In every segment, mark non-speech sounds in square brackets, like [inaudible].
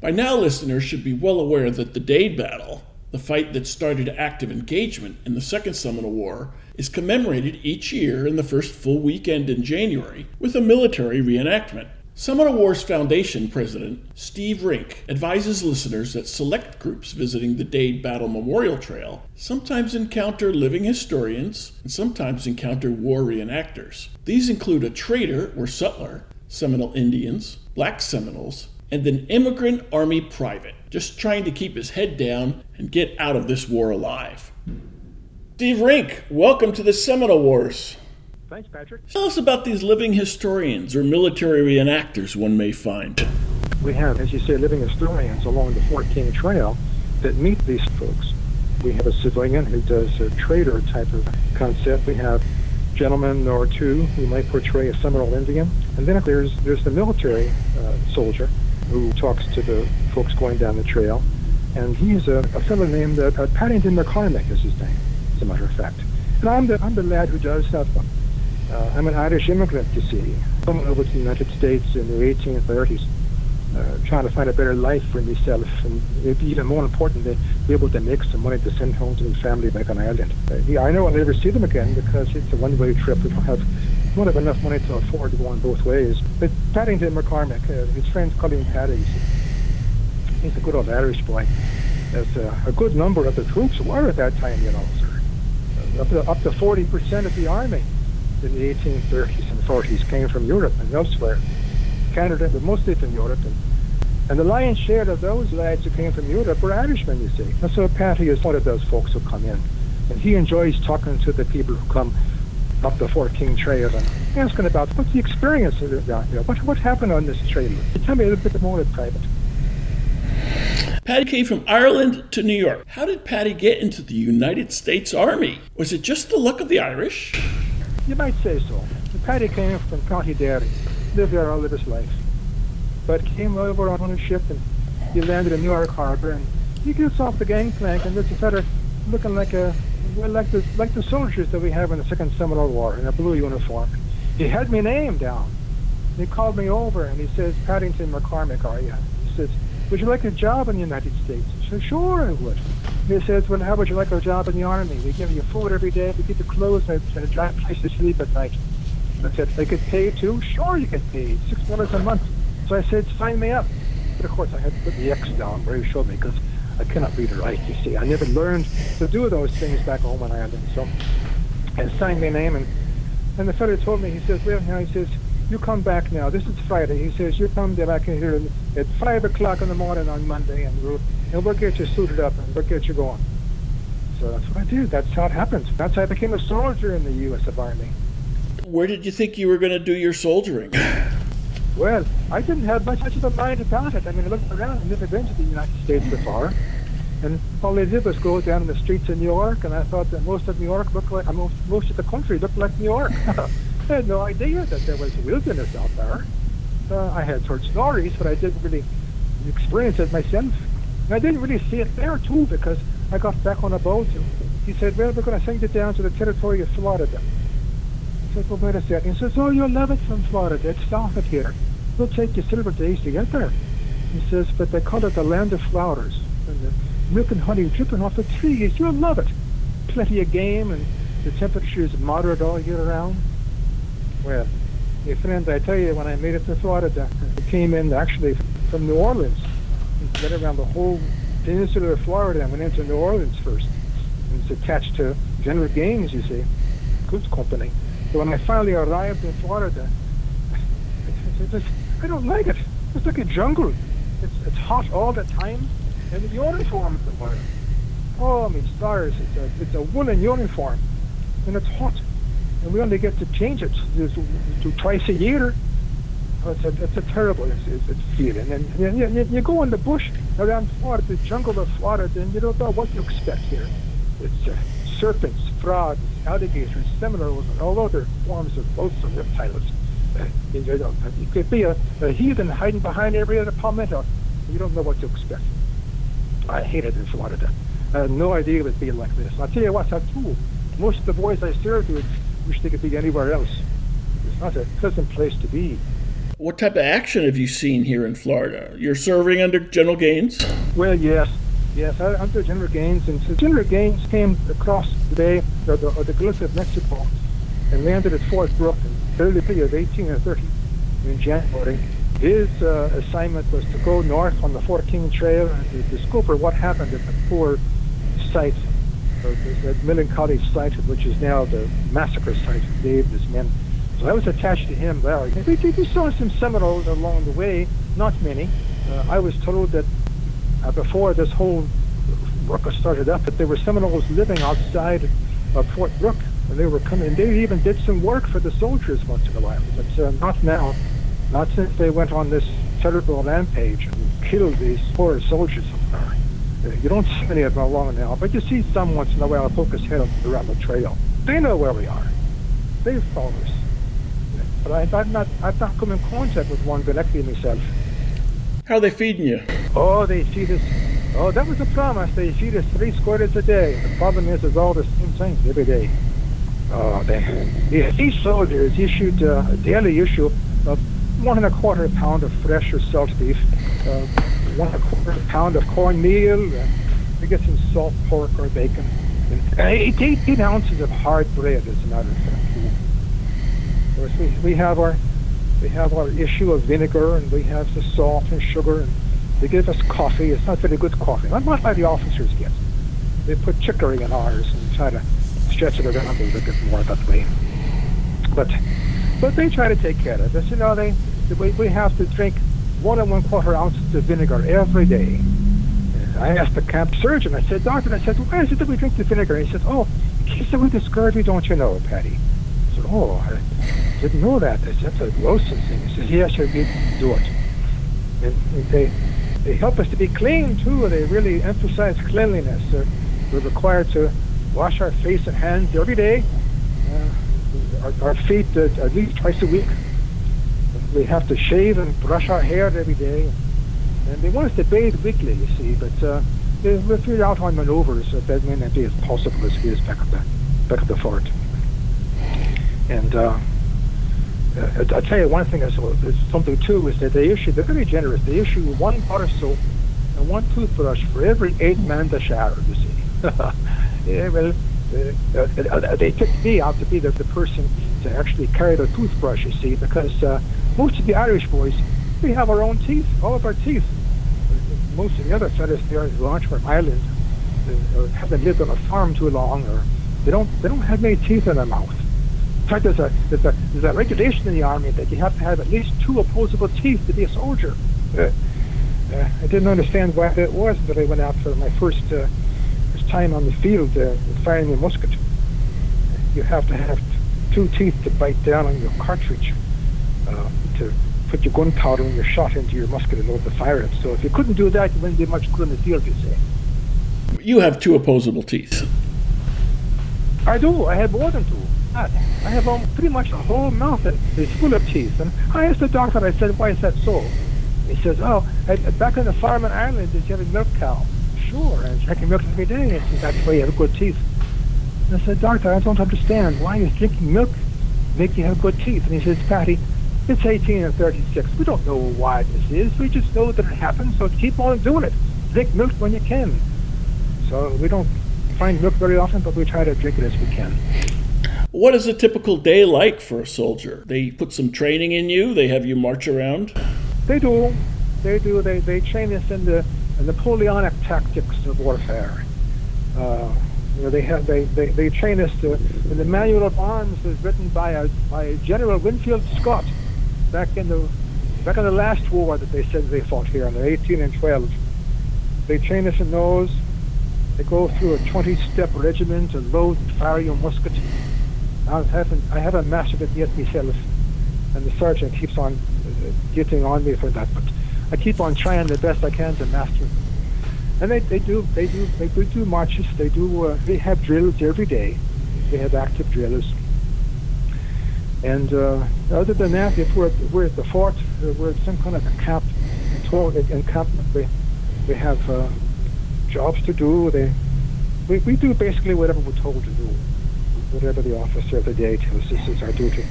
By now, listeners should be well aware that the Dade Battle, the fight that started active engagement in the Second Seminole War, is commemorated each year in the first full weekend in January with a military reenactment. Seminole Wars Foundation President Steve Rink advises listeners that select groups visiting the Dade Battle Memorial Trail sometimes encounter living historians and sometimes encounter war reenactors. These include a trader or sutler, Seminole Indians, black Seminoles, and an immigrant army private, just trying to keep his head down and get out of this war alive. Steve Rink, welcome to the Seminole Wars. Thanks, Patrick. Tell us about these living historians or military reenactors one may find. We have, as you say, living historians along the Fort King Trail that meet these folks. We have a civilian who does a trader type of concept. We have gentleman or two who might portray a Seminole Indian. And then there's there's the military uh, soldier who talks to the folks going down the trail. And he's a, a fellow named uh, uh, Paddington McCormick is his name, as a matter of fact. And I'm the, I'm the lad who does that one. Uh, I'm an Irish immigrant, you see. Coming over to the United States in the 1830s, uh, trying to find a better life for myself, and even more importantly, be able to make some money to send home to my family back on Ireland. Uh, I know I'll never see them again because it's a one-way trip. We don't have won't have enough money to afford to go on both ways. But Paddington McCormick, uh, his friends call him Paddy. He's a good old Irish boy. As uh, a good number of the troops were at that time, you know, sir. Up to up to 40% of the army in the 1830s and 40s came from Europe and elsewhere. Canada, but mostly from Europe. And, and the lion's share of those lads who came from Europe were Irishmen, you see. And so Paddy is one of those folks who come in. And he enjoys talking to the people who come up the Fort King Trail and asking about what's the experience of it down here? What, what happened on this trail? Tell me a little bit more in private. Paddy came from Ireland to New York. How did Paddy get into the United States Army? Was it just the luck of the Irish? You might say so. Paddy came from County Derry, lived there all of his life, but came over on a ship and he landed in New York Harbor and he gets off the gangplank and there's a fella looking like a well, like the like the soldiers that we have in the Second Seminole War in a blue uniform. He had my name down. He called me over and he says, Paddington McCormick, are you? He says, would you like a job in the United States? I said, sure, I would. He says, well, how would you like a job in the Army? We give you food every day, we give you clothes, and a dry place to sleep at night. I said, they get paid too? Sure, you get paid. Six dollars a month. So I said, sign me up. But of course, I had to put the X down where he showed me because I cannot read or write, you see. I never learned to do those things back home in Ireland. So I signed my name, and, and the fellow told me, he says, well, now, he says, you come back now. This is Friday. He says, you come back here at 5 o'clock in the morning on Monday, and we'll, and we'll get you suited up, and we'll get you going. So that's what I did. That's how it happened. That's how I became a soldier in the U.S. Army. Where did you think you were going to do your soldiering? Well, I didn't have much, much of a mind about it. I mean, I looked around. I've never been to the United States before. And all they did was go down in the streets of New York, and I thought that most of New York looked like, most, most of the country looked like New York. [laughs] I had no idea that there was wilderness out there. Uh, I had heard stories, but I didn't really experience it myself. And I didn't really see it there, too, because I got back on a boat, and he said, well, we're going to send you down to the territory of Florida. I said, well, wait a second. He says, oh, you'll love it from Florida. It's south of here. It'll take you several days to get there. He says, but they call it the land of flowers. And the milk and honey dripping off the trees. You'll love it. Plenty of game, and the temperature is moderate all year round. Well, my friend, I tell you, when I made it to Florida, I came in actually from New Orleans. We went around the whole peninsula of Florida and went into New Orleans first. It's attached to General Gaines, you see, goods company. So when I finally arrived in Florida, I, just, I don't like it. It's like a jungle. It's, it's hot all the time, and the uniform is the Oh, I mean, stars, it's a, it's a woolen uniform, and it's hot. And we only get to change it to, to twice a year. Oh, it's, a, it's a terrible it's, it's, it's feeling. And, and you, you, you go in the bush around Florida, the jungle of Florida, and you don't know what to expect here. It's uh, serpents, frogs, alligators, seminoles, and all other forms of both of reptiles. Uh, you, know, you could be a, a heathen hiding behind every other palmetto. You don't know what to expect. I hated it in Florida. I had no idea it would be like this. I'll tell you what, I do. Most of the boys I served with wish they could be anywhere else. It's not a pleasant place to be. What type of action have you seen here in Florida? You're serving under General Gaines? Well, yes. Yes, I under General Gaines. And so General Gaines came across the bay, or the, or the Gulf of Mexico, and landed at Fort Brooke in February of 1830 in January. His uh, assignment was to go north on the Fort King Trail and to discover what happened at the poor site, or that melancholy site, which is now the massacre site of Dade and his men. So I was attached to him there. We, we saw some Seminoles along the way, not many. Uh, I was told that uh, before this whole work started up, that there were Seminoles living outside of Fort Brooke, and they were coming. They even did some work for the soldiers once in a while, but uh, not now. Not since they went on this terrible rampage and killed these poor soldiers you don't see many of them along now, but you see some once in a while poke his head around the trail. They know where we are. They follow us. But I, have not, I've not come in contact with one directly myself. How are they feeding you? Oh, they feed us. Oh, that was a promise. They feed us three squares a day. The problem is, it's all the same things every day. Oh, they, yeah, each soldier is issued uh, a daily issue of one and a quarter pound of fresh or salt beef, uh, one and a quarter pound of cornmeal, and we get some salt pork or bacon, and 18 ounces of hard bread, as a matter of fact. Of course, we, we have our we have our issue of vinegar, and we have the salt and sugar, and they give us coffee. It's not very good coffee. Not what the officers get. They put chicory in ours and try to stretch it around a little bit more that way. But but they try to take care of us. You know, they we, we have to drink one and one quarter ounces of vinegar every day. I asked the camp surgeon, I said, Doctor, I said, why is it that we drink the vinegar? He said, oh, it keeps away the scurvy, don't you know, Paddy? I said, oh, I didn't know that. I said, that's a Wilson thing. He says, yes, we do it. And, and they, they help us to be clean, too. They really emphasize cleanliness. Uh, we're required to wash our face and hands every day, uh, our, our, feet uh, at least twice a week we have to shave and brush our hair every day. And they want us to bathe weekly, you see, but uh, we will figure out on maneuvers that that may not be as possible as it is back at the, back at the fort. And uh, uh I'll tell you one thing, is, something too, is that they issue, they're very generous. They issue one bar soap and one toothbrush for every eight man to shower, you see. [laughs] yeah, well, uh, uh, they picked me out to be the, the person to actually carry the toothbrush, you see, because uh, most of the Irish boys, we have our own teeth, all of our teeth. Most of the other fellas there who aren't from Ireland uh, haven't lived on a farm too long, or they don't they don't have many teeth in their mouth. In fact, there's a there's a there's a regulation in the army that you have to have at least two opposable teeth to be a soldier. Uh, uh, I didn't understand why that was until I went out for my first uh, first time on the field uh, firing a musket. You have to have two teeth to bite down on your cartridge uh, to put your gunpowder and your shot into your musket in order to fire it. So if you couldn't do that, you wouldn't be much good in the field, you say. You have two opposable teeth. I do. I have more than two. I have um, pretty much a whole mouth that is full of teeth. And I asked the doctor, I said, why is that so? He says, oh, I, back on the farm in Ireland, did you have a milk cow? Sure, and drinking milk every day. I said, that's why you have good teeth. And I said, doctor, I don't understand. Why is drinking milk make you have good teeth? And he says, Paddy, it's 18 and 36. We don't know why this is. We just know that it happens, so keep on doing it. Drink milk when you can. So we don't find milk very often, but we try to drink it as we can. What is a typical day like for a soldier? They put some training in you. They have you march around. They do. They do. They they train us in the, Napoleonic tactics of warfare. Uh, you know, they have they, they, they train us to. the manual of arms is written by a by General Winfield Scott back in the back in the last war that they said they fought here in the 18 and 12. They train us in those. They go through a 20-step regimen to load and fire your musket. I haven't I haven't mastered it yet myself, and the sergeant keeps on getting on me for that, but I keep on trying the best I can to master it. And they, they do they do they do, do marches. They do uh, they have drills every day. They have active drills. And uh, other than that, if we're we're at the fort, uh, we're at some kind of a camp, encampment. We we have uh, jobs to do. They we, we do basically whatever we're told to do, whatever the officer of the day tells us is our duty.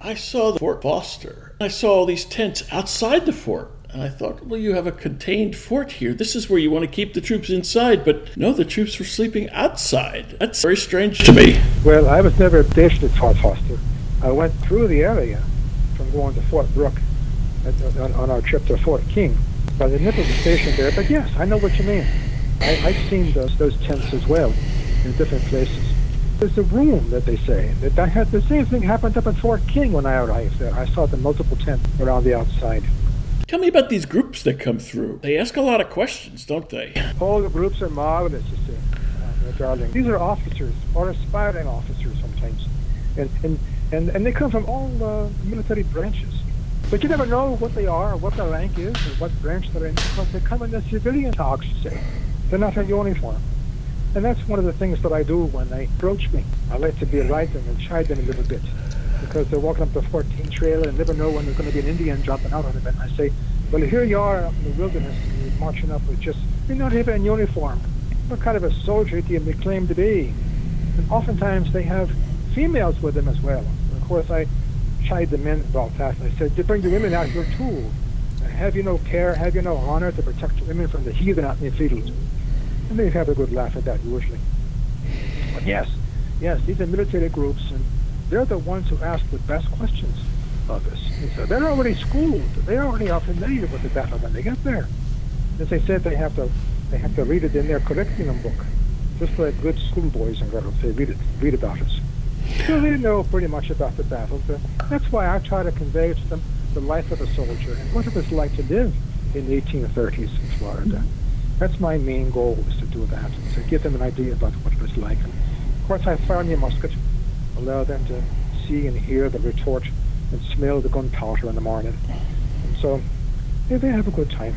I saw the Fort Foster. I saw all these tents outside the fort. And I thought, well, you have a contained fort here. This is where you want to keep the troops inside. But no, the troops were sleeping outside. That's very strange to me. Well, I was never stationed at Fort Foster. I went through the area from going to Fort Brooke on, on our trip to Fort King. But I never was stationed there. But yes, I know what you mean. I, I've seen those, those tents as well in different places. There's a room that they say that I had the same thing happened up at Fort King when I arrived there. I saw the multiple tents around the outside. Tell me about these groups that come through. They ask a lot of questions, don't they? All the groups are marvelous, you see, uh, darling. These are officers or aspiring officers sometimes, and and and, and they come from all uh, military branches. But you never know what they are, or what their rank is, or what branch they're in, because they come in the civilian say. They're not in uniform. And that's one of the things that I do when they approach me. I like to be right them and chide them a little bit because they're walking up the Fort King trail and never know when there's going to be an Indian dropping out on them. And I say, well, here you are up in the wilderness and you're marching up with just, you're not even in uniform. What kind of a soldier do you claim to be? And oftentimes they have females with them as well. And of course, I chide the men about that. I said, you bring the women out here too. Have you no care, have you no honor to protect women from the heathen out in the fields? And they have a good laugh at that usually. But yes, yes, these are military groups, and they're the ones who ask the best questions of us. And so they're already schooled. They already are familiar with the battle when they get there. As I said, they have to they have to read it in their curriculum book, just like good schoolboys and girls. They read it, read about it. So they know pretty much about the battle. That's why I try to convey to them the life of a soldier and what it was like to live in the 1830s in Florida. That's my main goal is to do that, to give them an idea about what it was like. And of course, I fire a musket, allow them to see and hear the retort and smell the gunpowder in the morning. And so yeah, they have a good time.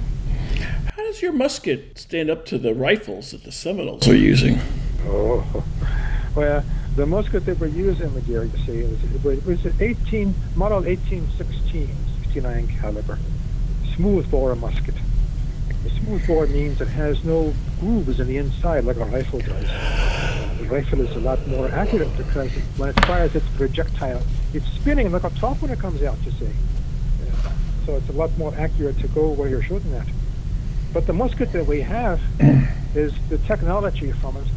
How does your musket stand up to the rifles that the Seminoles are using? Oh, [laughs] well, the musket that we're using, my dear, you see, it was, it was an 18 model 1816, 69 caliber, smooth bore musket. Smooth bore means it has no grooves in the inside like a rifle does. The rifle is a lot more accurate because when it fires its projectile, it's spinning like a top when it comes out, you see. So it's a lot more accurate to go where you're shooting at. But the musket that we have [coughs] is the technology from it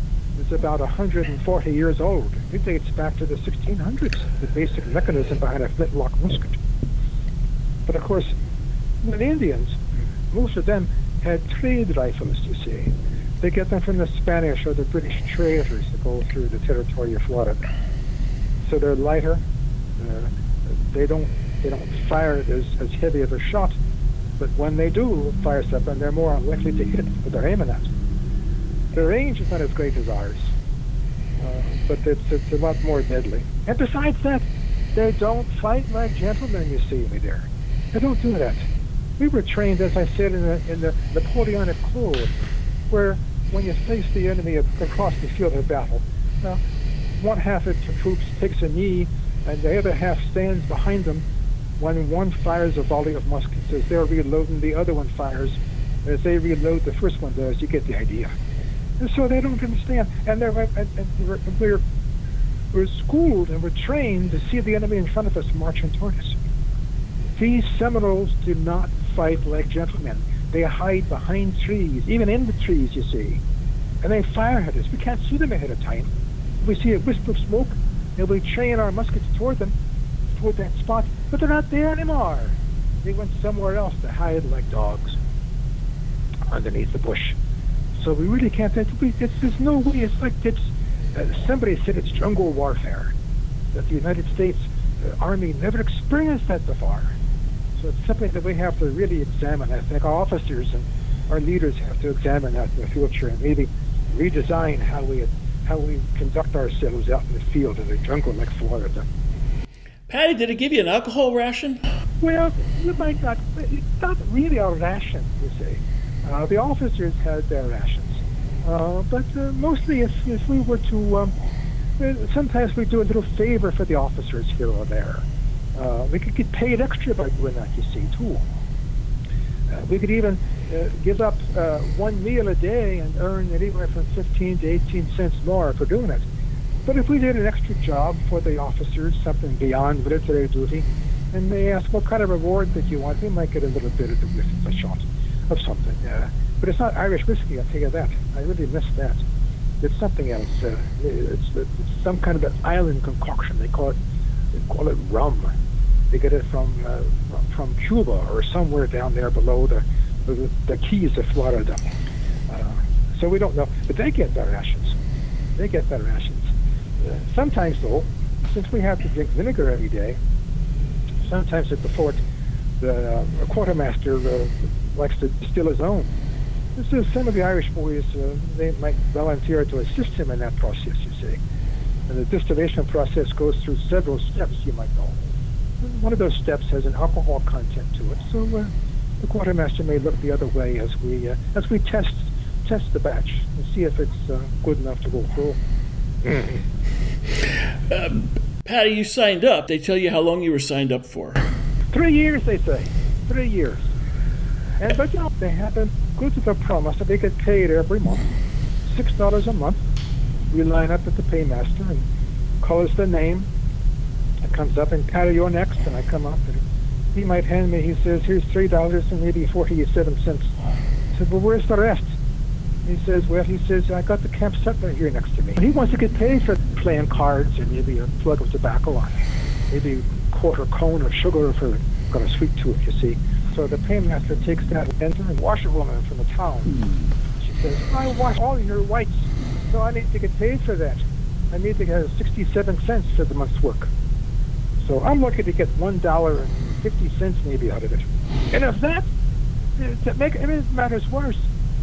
is about 140 years old. It dates back to the 1600s, the basic mechanism behind a flintlock musket. But of course, the Indians, most of them had trade rifles, you see. They get them from the Spanish or the British traders that go through the territory of Florida. So they're lighter. Uh, they don't they don't fire as, as heavy of a shot, but when they do fire something, they're more likely to hit what they're aiming at. The range is not as great as ours, uh, but it's, it's a lot more deadly. And besides that, they don't fight like gentlemen, you see me there. They don't do that. We were trained, as I said, in the, in the Napoleonic Code, where when you face the enemy across the field of battle, now, one half of the troops takes a knee, and the other half stands behind them when one fires a volley of muskets. As they're reloading, the other one fires. As they reload, the first one does. You get the idea. And so they don't understand. And, they're, and, and we're, we're, we're schooled and we're trained to see the enemy in front of us marching toward us. These Seminoles do not fight like gentlemen. They hide behind trees, even in the trees, you see. And they fire at us. We can't see them ahead of time. We see a wisp of smoke, and we train our muskets toward them, toward that spot, but they're not there anymore. They went somewhere else to hide like dogs underneath the bush. So we really can't. It's, it's, there's no way. It's like it's. Uh, somebody said it's jungle warfare. That the United States uh, Army never experienced that before. So it's something that we have to really examine. I think our officers and our leaders have to examine that in the future and maybe redesign how we how we conduct ourselves out in the field in the jungle like Florida. Paddy, did it give you an alcohol ration? Well, you might not, it's not really a ration, you see. Uh, the officers had their rations. Uh, but uh, mostly if, if we were to, um, uh, sometimes we do a little favor for the officers here or there. Uh, we could get paid extra by doing that, you see, too. Uh, we could even uh, give up uh, one meal a day and earn anywhere from 15 to 18 cents more for doing it. But if we did an extra job for the officers, something beyond military duty, and they ask what kind of reward that you want, we might get a little bit of the a shot of something. Uh, but it's not Irish whiskey, I'll tell you that. I really miss that. It's something else. Uh, it's, it's some kind of an island concoction. They call it they call it rum. They get it from uh, from Cuba or somewhere down there below the the, the keys of Florida. Uh, so we don't know, but they get their rations. They get their rations. Uh, sometimes though, since we have to drink vinegar every day, sometimes at the fort, the uh, quartermaster uh, likes to distill his own. So some of the Irish boys, uh, they might volunteer to assist him in that process, you see. And the distillation process goes through several steps, you might know. One of those steps has an alcohol content to it, so uh, the quartermaster may look the other way as we uh, as we test test the batch and see if it's uh, good enough to go through. Um, Paddy, you signed up. They tell you how long you were signed up for. Three years, they say. Three years. And but you know, they have been good to the promise that they get paid every month, six dollars a month. We line up at the paymaster and call us the name. It comes up and Paddy, you're next, and I come up and he might hand me. He says, "Here's three dollars and maybe forty-seven cents." I said, "Well, where's the rest?" He says, "Well, he says I got the camp sutler here next to me. He wants to get paid for playing cards and maybe a plug of tobacco on, maybe a quarter cone of sugar for got a sweet tooth, you see." So the paymaster takes that and a washerwoman from the town. She says, "I wash all your whites, so I need to get paid for that. I need to get 67 cents for the month's work." So I'm lucky to get one dollar and fifty cents maybe out of it. And if that to make matters worse,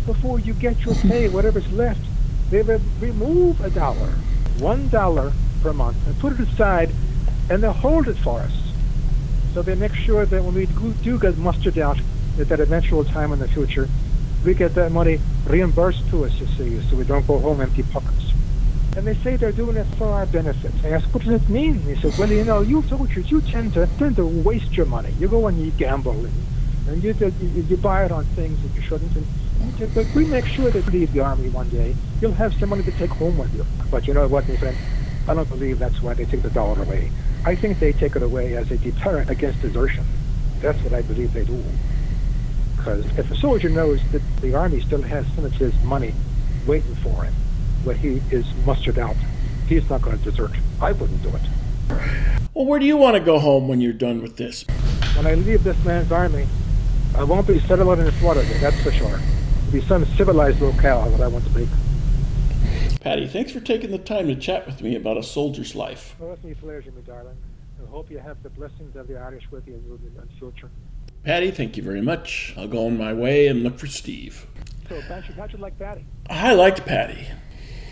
before you get your pay, whatever's left, they will remove a dollar, one dollar per month, and put it aside, and they'll hold it for us. So they make sure that when we do get mustered out at that eventual time in the future, we get that money reimbursed to us, you see, so we don't go home empty pockets. And they say they're doing it for our benefit. I ask, what does it mean? He says, well, you know, you soldiers, you tend to tend to waste your money. You go and you gamble, and, and you, you, you buy it on things that you shouldn't. And, but we make sure that you leave the army one day, you'll have some money to take home with you. But you know what, my friend? I don't believe that's why they take the dollar away. I think they take it away as a deterrent against desertion. That's what I believe they do. Because if a soldier knows that the army still has some of his money waiting for him, when he is mustered out. He's not going to desert. I wouldn't do it. Well, where do you want to go home when you're done with this? When I leave this man's army, I won't be settling in Florida, that's for sure. It'll be some civilized locale that I want to be. Paddy, thanks for taking the time to chat with me about a soldier's life. Well, it's me pleasure, my darling. I hope you have the blessings of the Irish with you in the future. Paddy, thank you very much. I'll go on my way and look for Steve. So, Patrick, how'd you like Paddy? I liked Paddy.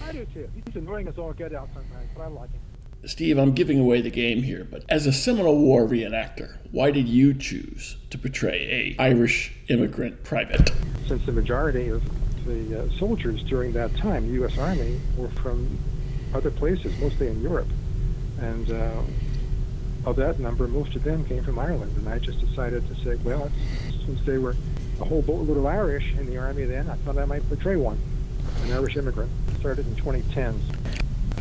I do too. He's annoying as all get out sometimes, but I like him. Steve, I'm giving away the game here, but as a Seminole War reenactor, why did you choose to portray a Irish immigrant private? Since the majority of the uh, soldiers during that time, U.S. Army, were from other places, mostly in Europe, and uh, of that number, most of them came from Ireland, and I just decided to say, well, since they were a whole boatload of Irish in the Army then, I thought I might portray one an Irish immigrant. Started in 2010.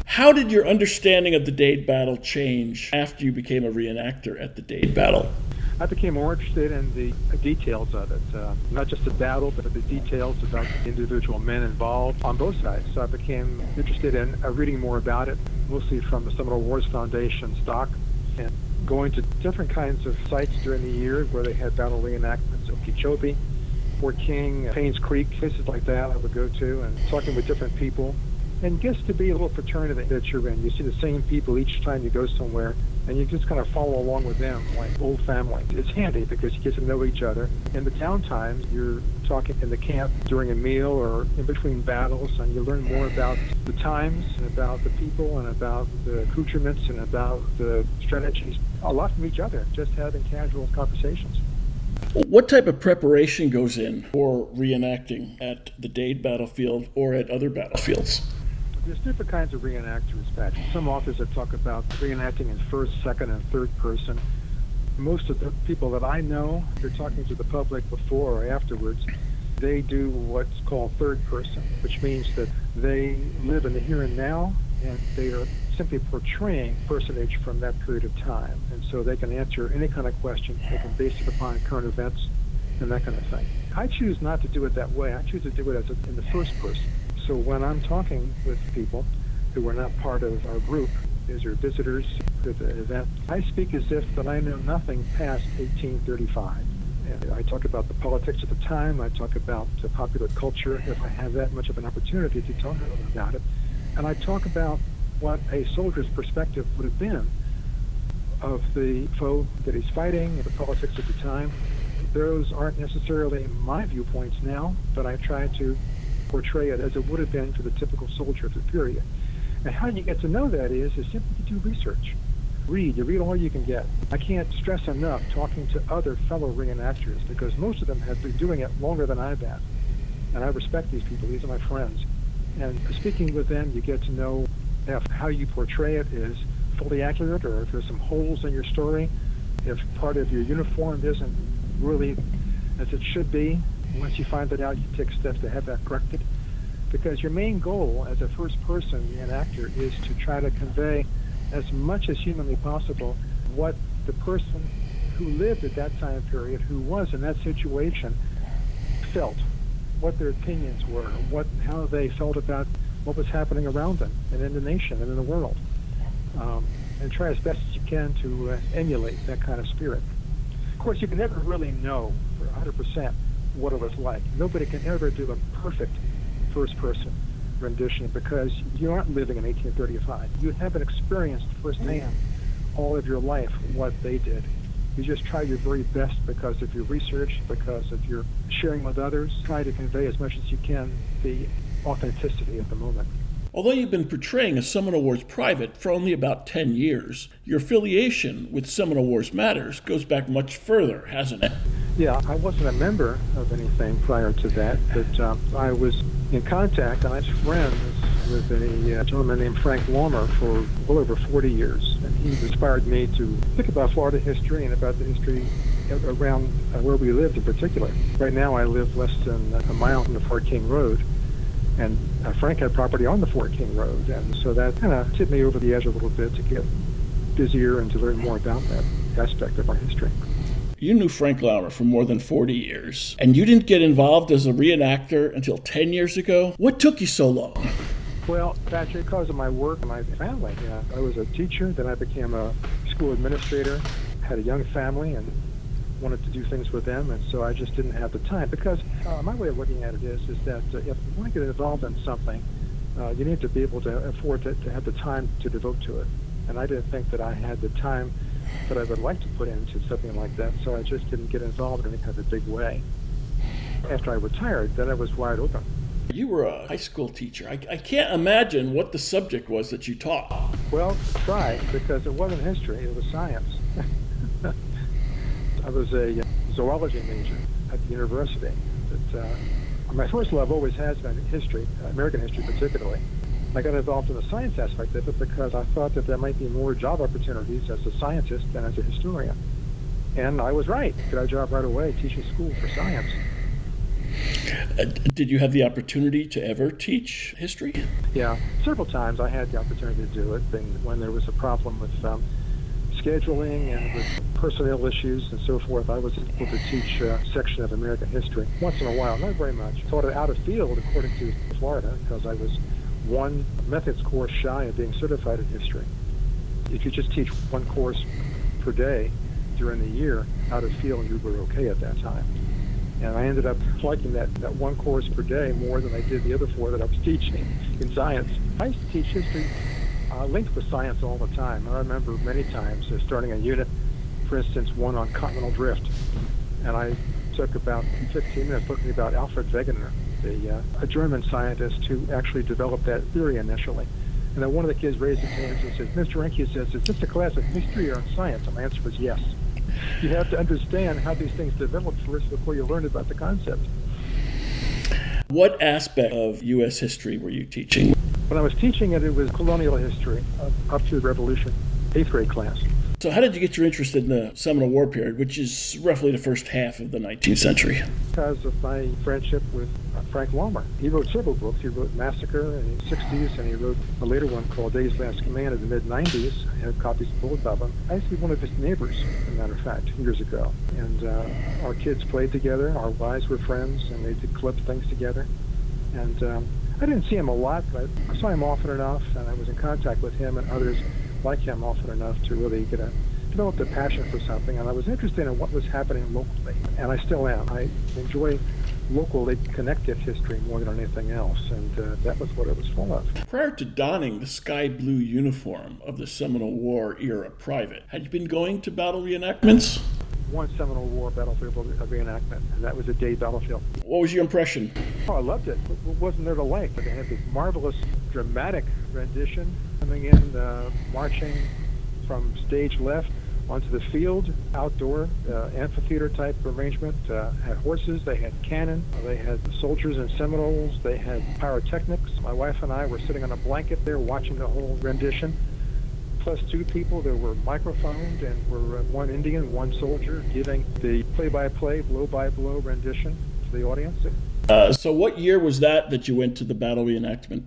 How did your understanding of the Dade battle change after you became a reenactor at the Dade battle? I became more interested in the details of it, uh, not just the battle, but the details about the individual men involved on both sides. So I became interested in uh, reading more about it, mostly from the Seminole Wars Foundation stock, and going to different kinds of sites during the year where they had battle reenactments, Okeechobee, Fort King, Paynes Creek, places like that I would go to and talking with different people. And gets to be a little fraternity that you're in. You see the same people each time you go somewhere. And you just kind of follow along with them like old family. It's handy because you get to know each other. In the downtime, you're talking in the camp during a meal or in between battles, and you learn more about the times and about the people and about the accoutrements and about the strategies. A lot from each other, just having casual conversations. What type of preparation goes in for reenacting at the Dade battlefield or at other battlefields? There's different kinds of reenactors, Patrick. Some authors that talk about reenacting in first, second, and third person. Most of the people that I know, they're talking to the public before or afterwards, they do what's called third person, which means that they live in the here and now and they are simply portraying personage from that period of time. And so they can answer any kind of question. They can base it upon current events and that kind of thing. I choose not to do it that way. I choose to do it as a, in the first person. So when I'm talking with people who are not part of our group, these are visitors to the event, I speak as if that I know nothing past 1835. And I talk about the politics of the time. I talk about the popular culture if I have that much of an opportunity to talk about it. And I talk about what a soldier's perspective would have been of the foe that he's fighting, the politics of the time. Those aren't necessarily my viewpoints now, but I try to portray it as it would have been for the typical soldier of the period. And how you get to know that is, is simply to do research. Read. You read all you can get. I can't stress enough talking to other fellow reenactors because most of them have been doing it longer than I've been. And I respect these people. These are my friends. And speaking with them, you get to know if how you portray it is fully accurate or if there's some holes in your story, if part of your uniform isn't really as it should be, once you find that out, you take steps to have that corrected. Because your main goal as a first person and actor is to try to convey as much as humanly possible what the person who lived at that time period, who was in that situation, felt, what their opinions were, what how they felt about what was happening around them and in the nation and in the world. Um, and try as best as you can to uh, emulate that kind of spirit. Of course, you can never really know for 100% what it was like. Nobody can ever do a perfect first person rendition because you aren't living in 1835. You haven't experienced firsthand all of your life what they did. You just try your very best because of your research, because of your sharing with others. Try to convey as much as you can the authenticity of the moment. Although you've been portraying a Seminole Wars private for only about 10 years, your affiliation with Seminole Wars Matters goes back much further, hasn't it? Yeah, I wasn't a member of anything prior to that, but um, I was in contact I was friends with a uh, gentleman named Frank Laumer for well over 40 years. And he inspired me to think about Florida history and about the history around uh, where we lived in particular. Right now, I live less than a mile from the Fort King Road and uh, Frank had property on the Fort King Road, and so that kind of tipped me over the edge a little bit to get busier and to learn more about that aspect of our history. You knew Frank Laumer for more than 40 years, and you didn't get involved as a reenactor until 10 years ago. What took you so long? Well, Patrick, because of my work and my family. Yeah, I was a teacher, then I became a school administrator, had a young family, and wanted to do things with them, and so I just didn't have the time. Because uh, my way of looking at it is, is that uh, if you want to get involved in something, uh, you need to be able to afford to, to have the time to devote to it. And I didn't think that I had the time that I would like to put into something like that, so I just didn't get involved in any kind of a big way. After I retired, then I was wide open. You were a high school teacher. I, I can't imagine what the subject was that you taught. Well, try, because it wasn't history, it was science. I was a zoology major at the university. But, uh, my first love always has been history, American history particularly. I got involved in the science aspect of it because I thought that there might be more job opportunities as a scientist than as a historian. And I was right. Got a job right away teaching school for science. Uh, did you have the opportunity to ever teach history? Yeah, several times I had the opportunity to do it. When there was a problem with um, scheduling and with personnel issues and so forth, I was able to teach a section of American history once in a while, not very much. Taught it out of field according to Florida because I was one methods course shy of being certified in history. If you just teach one course per day during the year out of field, you were okay at that time. And I ended up liking that, that one course per day more than I did the other four that I was teaching in science. I used to teach history uh, linked with science all the time. I remember many times uh, starting a unit, for instance, one on continental drift, and I took about 15 minutes looking about Alfred Wegener, the, uh, a German scientist who actually developed that theory initially. And then one of the kids raised his hand and says, Mr. Rink says, is this a class of history or science? And my answer was yes. You have to understand how these things developed first before you learn about the concept. What aspect of U.S. history were you teaching? When I was teaching it, it was colonial history up to the Revolution, eighth grade class. So, how did you get your interest in the Seminole War period, which is roughly the first half of the 19th century? Because of my friendship with uh, Frank Laumer. He wrote several books. He wrote Massacre in the 60s, and he wrote a later one called Dade's Last Command in the mid 90s. I have copies of both of them. I used to be one of his neighbors, as a matter of fact, years ago. And uh, our kids played together. Our wives were friends, and they did clip things together. And um, I didn't see him a lot, but I saw him often enough, and I was in contact with him and others like him often enough to really get a developed a passion for something, and I was interested in what was happening locally, and I still am. I enjoy locally connected history more than anything else, and uh, that was what it was full of. Prior to donning the sky blue uniform of the Seminole War era private, had you been going to battle reenactments? One Seminole War battlefield reenactment, and that was a Dade battlefield. What was your impression? Oh, I loved it. What wasn't there to like? but They had this marvelous, dramatic rendition coming in, uh, marching from stage left onto the field, outdoor uh, amphitheater type arrangement. Uh, had horses, they had cannon, they had soldiers and Seminoles, they had pyrotechnics. My wife and I were sitting on a blanket there watching the whole rendition. Plus two people, there were microphones and were uh, one Indian, one soldier giving the play-by-play, blow-by-blow rendition to the audience. Uh, so what year was that that you went to the battle reenactment?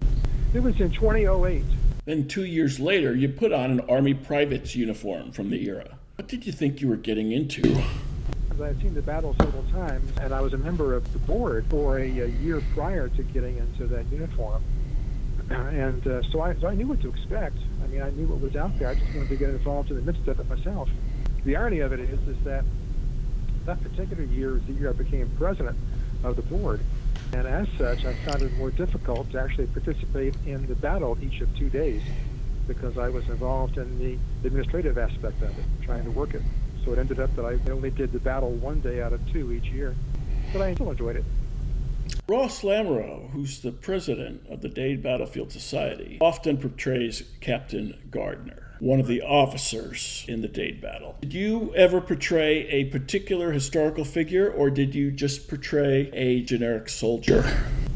It was in 2008. Then, two years later, you put on an Army private's uniform from the era. What did you think you were getting into? I had seen the battle several times, and I was a member of the board for a, a year prior to getting into that uniform. And uh, so, I, so I knew what to expect. I mean, I knew what was out there. I just wanted to get involved in the midst of it myself. The irony of it is, is that that particular year is the year I became president of the board. And as such, I found it more difficult to actually participate in the battle each of two days because I was involved in the administrative aspect of it, trying to work it. So it ended up that I only did the battle one day out of two each year. But I still enjoyed it. Ross Lamoureux, who's the president of the Dade Battlefield Society, often portrays Captain Gardiner one of the officers in the Dade battle. Did you ever portray a particular historical figure, or did you just portray a generic soldier?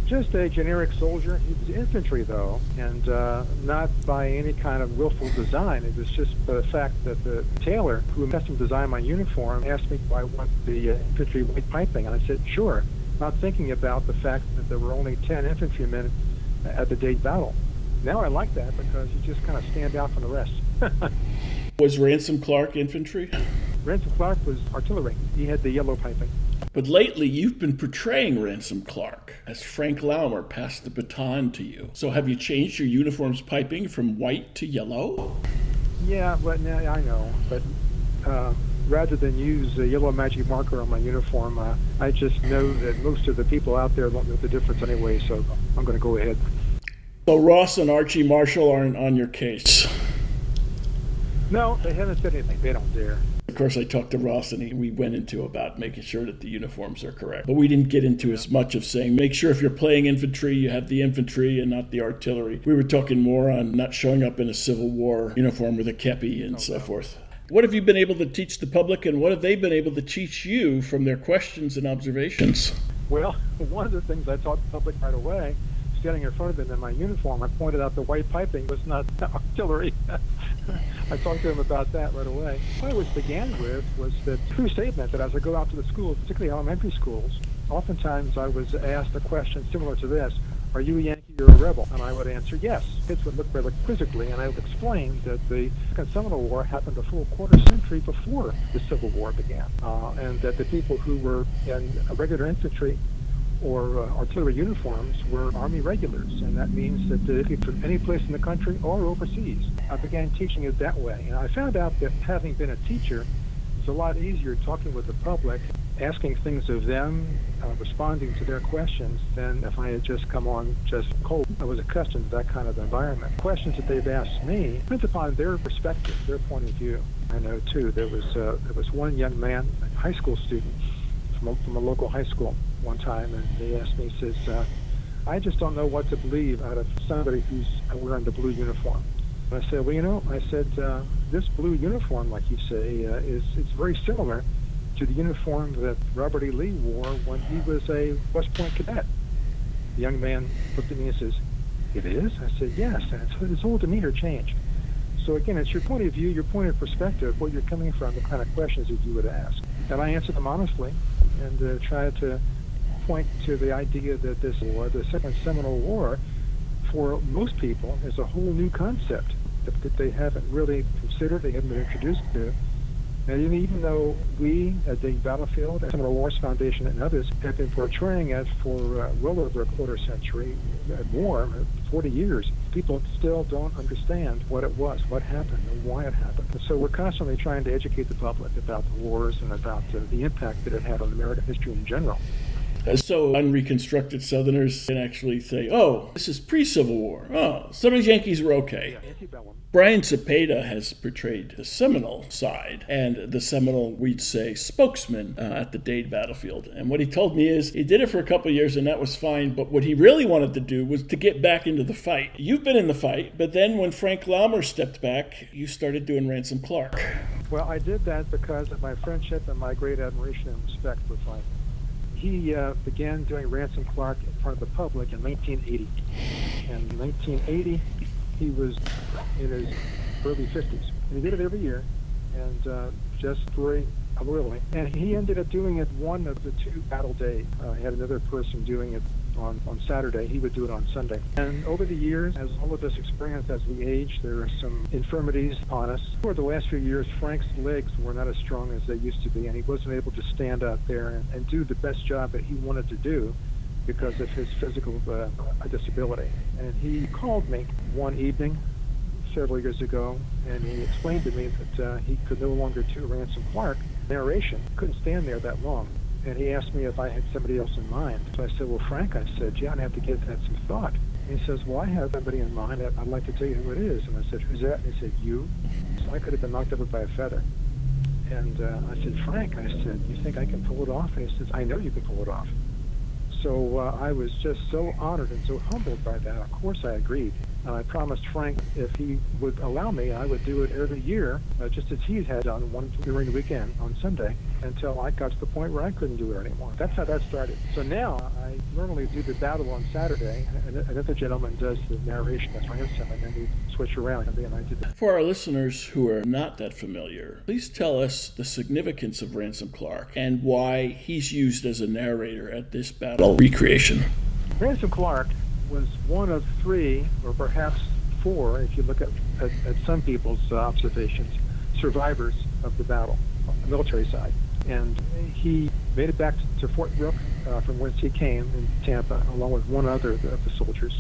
Just a generic soldier. He was infantry, though, and uh, not by any kind of willful design. It was just the fact that the tailor who custom designed my uniform asked me if I want the uh, infantry white piping, and I said, sure, not thinking about the fact that there were only 10 infantrymen at the Dade battle. Now I like that because you just kind of stand out from the rest. [laughs] was Ransom Clark infantry? Ransom Clark was artillery. He had the yellow piping. But lately, you've been portraying Ransom Clark as Frank Laumer passed the baton to you. So have you changed your uniform's piping from white to yellow? Yeah, but now I know. But uh, rather than use a yellow magic marker on my uniform, uh, I just know that most of the people out there don't know the difference anyway. So I'm going to go ahead. So Ross and Archie Marshall aren't on your case. No, they haven't said anything. They don't dare. Of course, I talked to Ross and he, we went into about making sure that the uniforms are correct. But we didn't get into as much of saying make sure if you're playing infantry, you have the infantry and not the artillery. We were talking more on not showing up in a Civil War uniform with a kepi and oh, so no. forth. What have you been able to teach the public and what have they been able to teach you from their questions and observations? Well, [laughs] one of the things I taught the public right away standing in front of them in my uniform, I pointed out the white piping was not [laughs] artillery. I talked to them about that right away. What I was began with was the true statement that as I go out to the schools, particularly elementary schools, oftentimes I was asked a question similar to this, are you a Yankee or a rebel? And I would answer yes. Kids would look rather quizzically, and I would explain that the Second Seminole War happened a full quarter century before the Civil War began, uh, and that the people who were in regular infantry or uh, artillery uniforms were Army regulars, and that means that they could from any place in the country or overseas. I began teaching it that way, and I found out that having been a teacher, it's a lot easier talking with the public asking things of them, uh, responding to their questions, than if I had just come on just cold. I was accustomed to that kind of environment. Questions that they've asked me depends upon their perspective, their point of view. I know too. There was uh, there was one young man, a high school student from a, from a local high school, one time, and he asked me, he says, uh, "I just don't know what to believe out of somebody who's wearing the blue uniform." And I said, "Well, you know," I said, uh, "this blue uniform, like you say, uh, is it's very similar to the uniform that Robert E. Lee wore when he was a West Point cadet." The young man looked at me and says, "It is?" I said, "Yes." And his whole demeanor changed. So again, it's your point of view, your point of perspective, where you're coming from, the kind of questions that you would ask. And I answered them honestly and uh, tried to point to the idea that this war, the Second Seminole War, for most people is a whole new concept that, that they haven't really considered, they haven't been introduced to. And even though we at the Battlefield, at Seminole Wars Foundation, and others have been portraying it for uh, well over a quarter century, uh, more, 40 years, people still don't understand what it was, what happened, and why it happened. And so we're constantly trying to educate the public about the wars and about uh, the impact that it had on American history in general. So unreconstructed Southerners can actually say, "Oh, this is pre-Civil War. Oh, these Yankees were okay." Yeah, Brian Zepeda has portrayed the Seminole side and the Seminole, we'd say, spokesman uh, at the Dade battlefield. And what he told me is he did it for a couple years and that was fine, but what he really wanted to do was to get back into the fight. You've been in the fight, but then when Frank Laumer stepped back, you started doing Ransom Clark. Well, I did that because of my friendship and my great admiration and respect for Frank he uh, began doing Ransom Clark in front of the public in 1980. And in 1980, he was in his early 50s. And he did it every year, and uh, just very loyally. And he ended up doing it one of the two battle days. Uh, had another person doing it on, on Saturday. He would do it on Sunday. And over the years, as all of us experience as we age, there are some infirmities upon us. For the last few years, Frank's legs were not as strong as they used to be, and he wasn't able to stand out there and, and do the best job that he wanted to do because of his physical uh, disability. And he called me one evening several years ago, and he explained to me that uh, he could no longer do Ransom Clark narration. Couldn't stand there that long and he asked me if I had somebody else in mind. So I said, well, Frank, I said, yeah, I'd have to give that some thought. And he says, well, I have somebody in mind. I'd like to tell you who it is. And I said, who's that? And he said, you. So I could have been knocked over by a feather. And uh, I said, Frank, I said, you think I can pull it off? And he says, I know you can pull it off. So uh, I was just so honored and so humbled by that. Of course, I agreed. And I promised Frank if he would allow me, I would do it every year, uh, just as he had done one during the weekend on Sunday until I got to the point where I couldn't do it anymore. That's how that started. So now I normally do the battle on Saturday, and another gentleman does the narration as ransom, and then we switch around. And then I did that. For our listeners who are not that familiar, please tell us the significance of Ransom Clark and why he's used as a narrator at this battle recreation. Ransom Clark was one of three, or perhaps four, if you look at, at, at some people's observations, survivors of the battle on the military side and he made it back to Fort Brooke uh, from whence he came in Tampa, along with one other of the soldiers.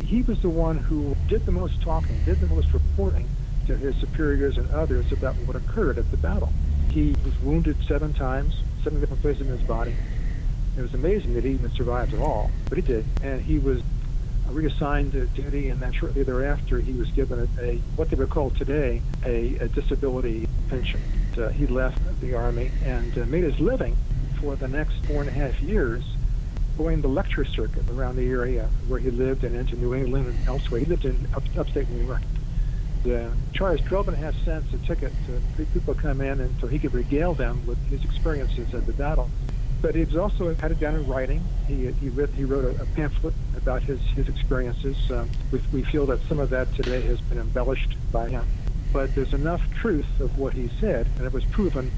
He was the one who did the most talking, did the most reporting to his superiors and others about what occurred at the battle. He was wounded seven times, seven different places in his body. It was amazing that he even survived at all, but he did. And he was reassigned to duty, and then shortly thereafter, he was given a, a what they would call today a, a disability pension. Uh, he left the Army and uh, made his living for the next four and a half years going the lecture circuit around the area where he lived and into New England and elsewhere. He lived in up, upstate New York. The charged 12 and a half cents a ticket to people come in and so he could regale them with his experiences at the battle. But he was also had it down in writing. He, he, read, he wrote a, a pamphlet about his, his experiences. Um, we, we feel that some of that today has been embellished by him but there's enough truth of what he said, and it was proven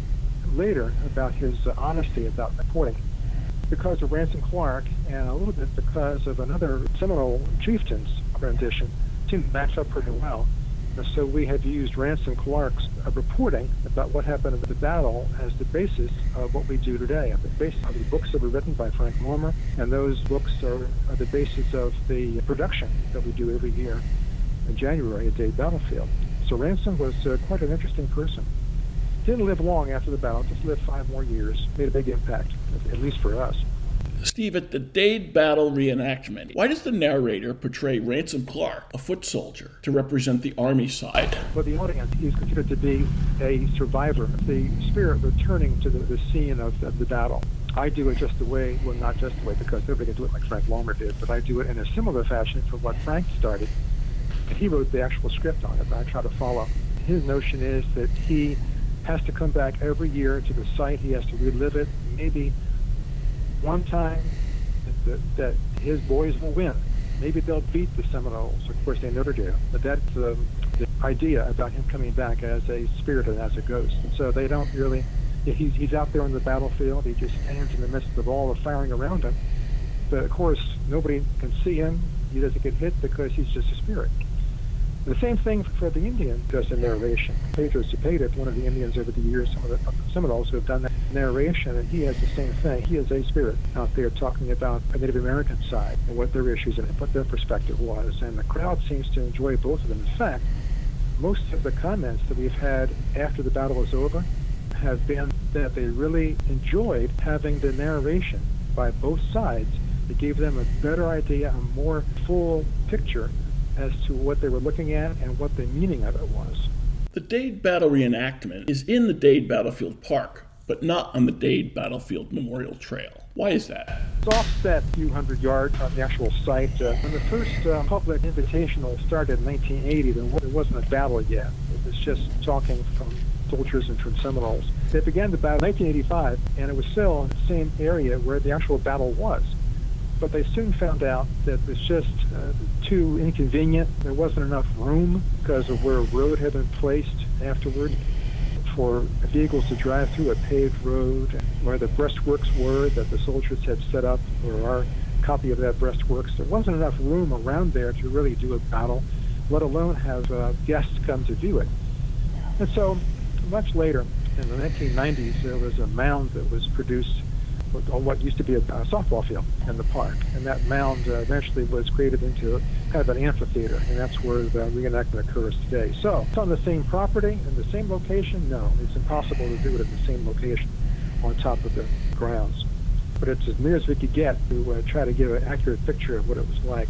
later about his uh, honesty about reporting. Because of Ransom Clark, and a little bit because of another Seminole chieftain's rendition, seemed to match up pretty well. And so we have used Ransom Clark's uh, reporting about what happened at the battle as the basis of what we do today. The basis of the books that were written by Frank Laumer, and those books are, are the basis of the production that we do every year in January at Dade Battlefield. So Ransom was uh, quite an interesting person. Didn't live long after the battle, just lived five more years. Made a big impact, at least for us. Steve, at the Dade Battle reenactment, why does the narrator portray Ransom Clark, a foot soldier, to represent the Army side? For the audience, he's considered to be a survivor, the spirit returning to the, the scene of, of the battle. I do it just the way, well, not just the way, because nobody can do it like Frank Laumer did, but I do it in a similar fashion from what Frank started. And he wrote the actual script on it, but I try to follow. His notion is that he has to come back every year to the site, he has to relive it, maybe one time that, that his boys will win. Maybe they'll beat the Seminoles. Of course, they never do. But that's um, the idea about him coming back as a spirit and as a ghost. And so they don't really. He's, he's out there on the battlefield. He just stands in the midst of all the firing around him. But of course, nobody can see him. He doesn't get hit because he's just a spirit. The same thing for the Indian does the narration. Pedro Zepeda, one of the Indians over the years, some of the Seminoles who have done that narration, and he has the same thing. He is a spirit out there talking about the Native American side and what their issues and what their perspective was. And the crowd seems to enjoy both of them. In fact, most of the comments that we've had after the battle was over have been that they really enjoyed having the narration by both sides. It gave them a better idea, a more full picture as to what they were looking at and what the meaning of it was. The Dade Battle reenactment is in the Dade Battlefield Park, but not on the Dade Battlefield Memorial Trail. Why is that? It's offset a few hundred yards from the actual site. Uh, when the first uh, public invitational started in 1980, there wasn't a battle yet. It was just talking from soldiers and from Seminoles. They began the battle in 1985, and it was still in the same area where the actual battle was but they soon found out that it was just uh, too inconvenient. There wasn't enough room because of where a road had been placed afterward for vehicles to drive through a paved road, where the breastworks were that the soldiers had set up, or our copy of that breastworks. There wasn't enough room around there to really do a battle, let alone have uh, guests come to view it. And so, much later, in the 1990s, there was a mound that was produced on what used to be a, a softball field in the park. And that mound uh, eventually was created into kind of an amphitheater, and that's where the reenactment occurs today. So it's on the same property in the same location? No, it's impossible to do it at the same location on top of the grounds. But it's as near as we could get to uh, try to give an accurate picture of what it was like.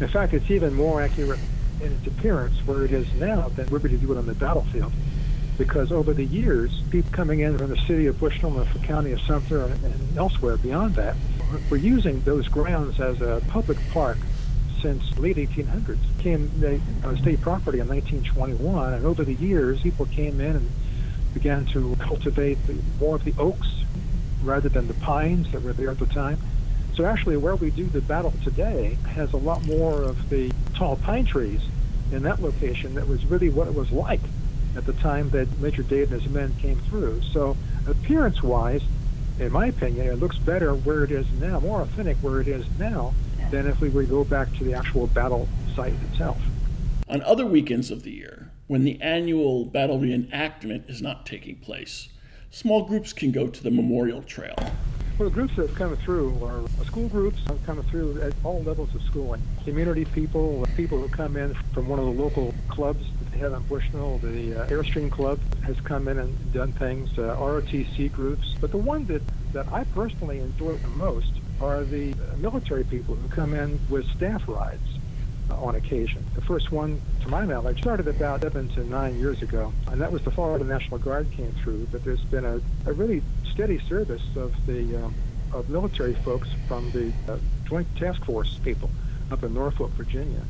In fact, it's even more accurate in its appearance where it is now than we're going to do it on the battlefield because over the years, people coming in from the city of Bushnell and the county of Sumter and, and elsewhere beyond that were using those grounds as a public park since late 1800s. Came they, uh, state property in 1921, and over the years, people came in and began to cultivate the, more of the oaks rather than the pines that were there at the time. So actually, where we do the battle today has a lot more of the tall pine trees in that location that was really what it was like at the time that Major Dade and his men came through. So appearance-wise, in my opinion, it looks better where it is now, more authentic where it is now than if we were to go back to the actual battle site itself. On other weekends of the year, when the annual battle reenactment is not taking place, small groups can go to the memorial trail. Well, the groups that have come through are uh, school groups have come through at all levels of schooling. Community people, uh, people who come in from one of the local clubs Head on Bushnell, the uh, Airstream Club has come in and done things, uh, ROTC groups. But the one that, that I personally enjoy the most are the uh, military people who come in with staff rides on occasion. The first one, to my knowledge, started about seven to nine years ago, and that was the Florida National Guard came through. But there's been a, a really steady service of the um, of military folks from the uh, Joint Task Force people up in Norfolk, Virginia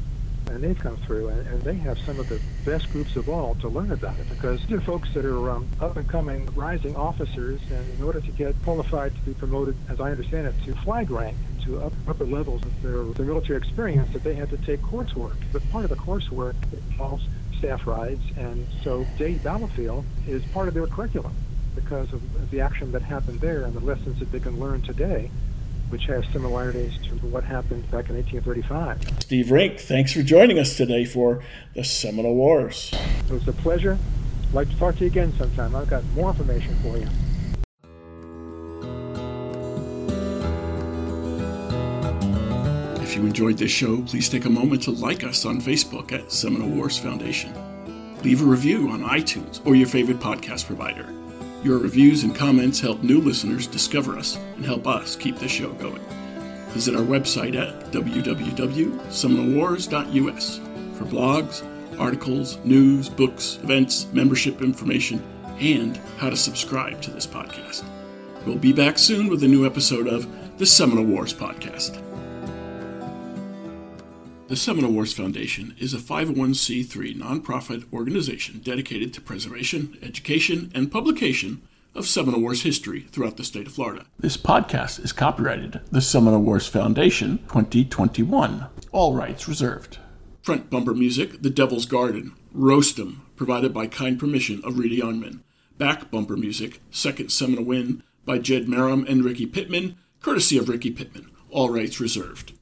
and they've come through, and, and, they have some of the best groups of all to learn about it because they're folks that are um, up and coming, rising officers, and in order to get qualified to be promoted, as I understand it, to flag rank, to up, upper levels of their, their military experience, that they had to take coursework. But part of the coursework involves staff rides, and so Dade Battlefield is part of their curriculum because of the action that happened there and the lessons that they can learn today which has similarities to what happened back in 1835. Steve Rink, thanks for joining us today for the Seminole Wars. It was a pleasure. I'd like to talk to you again sometime. I've got more information for you. If you enjoyed this show, please take a moment to like us on Facebook at Seminole Wars Foundation. leave a review on iTunes or your favorite podcast provider. Your reviews and comments help new listeners discover us and help us keep the show going. Visit our website at www.seminolewars.us for blogs, articles, news, books, events, membership information, and how to subscribe to this podcast. We'll be back soon with a new episode of the Seminole Wars Podcast. The Seminole Wars Foundation is a 501c3 nonprofit organization dedicated to preservation, education, and publication of Seminole Wars history throughout the state of Florida. This podcast is copyrighted the Seminole Wars Foundation 2021. All rights reserved. Front bumper music, The Devil's Garden, Roast 'em, provided by kind permission of Rita Youngman. Back bumper music, Second Seminole Win, by Jed Marum and Ricky Pittman, courtesy of Ricky Pittman. All rights reserved.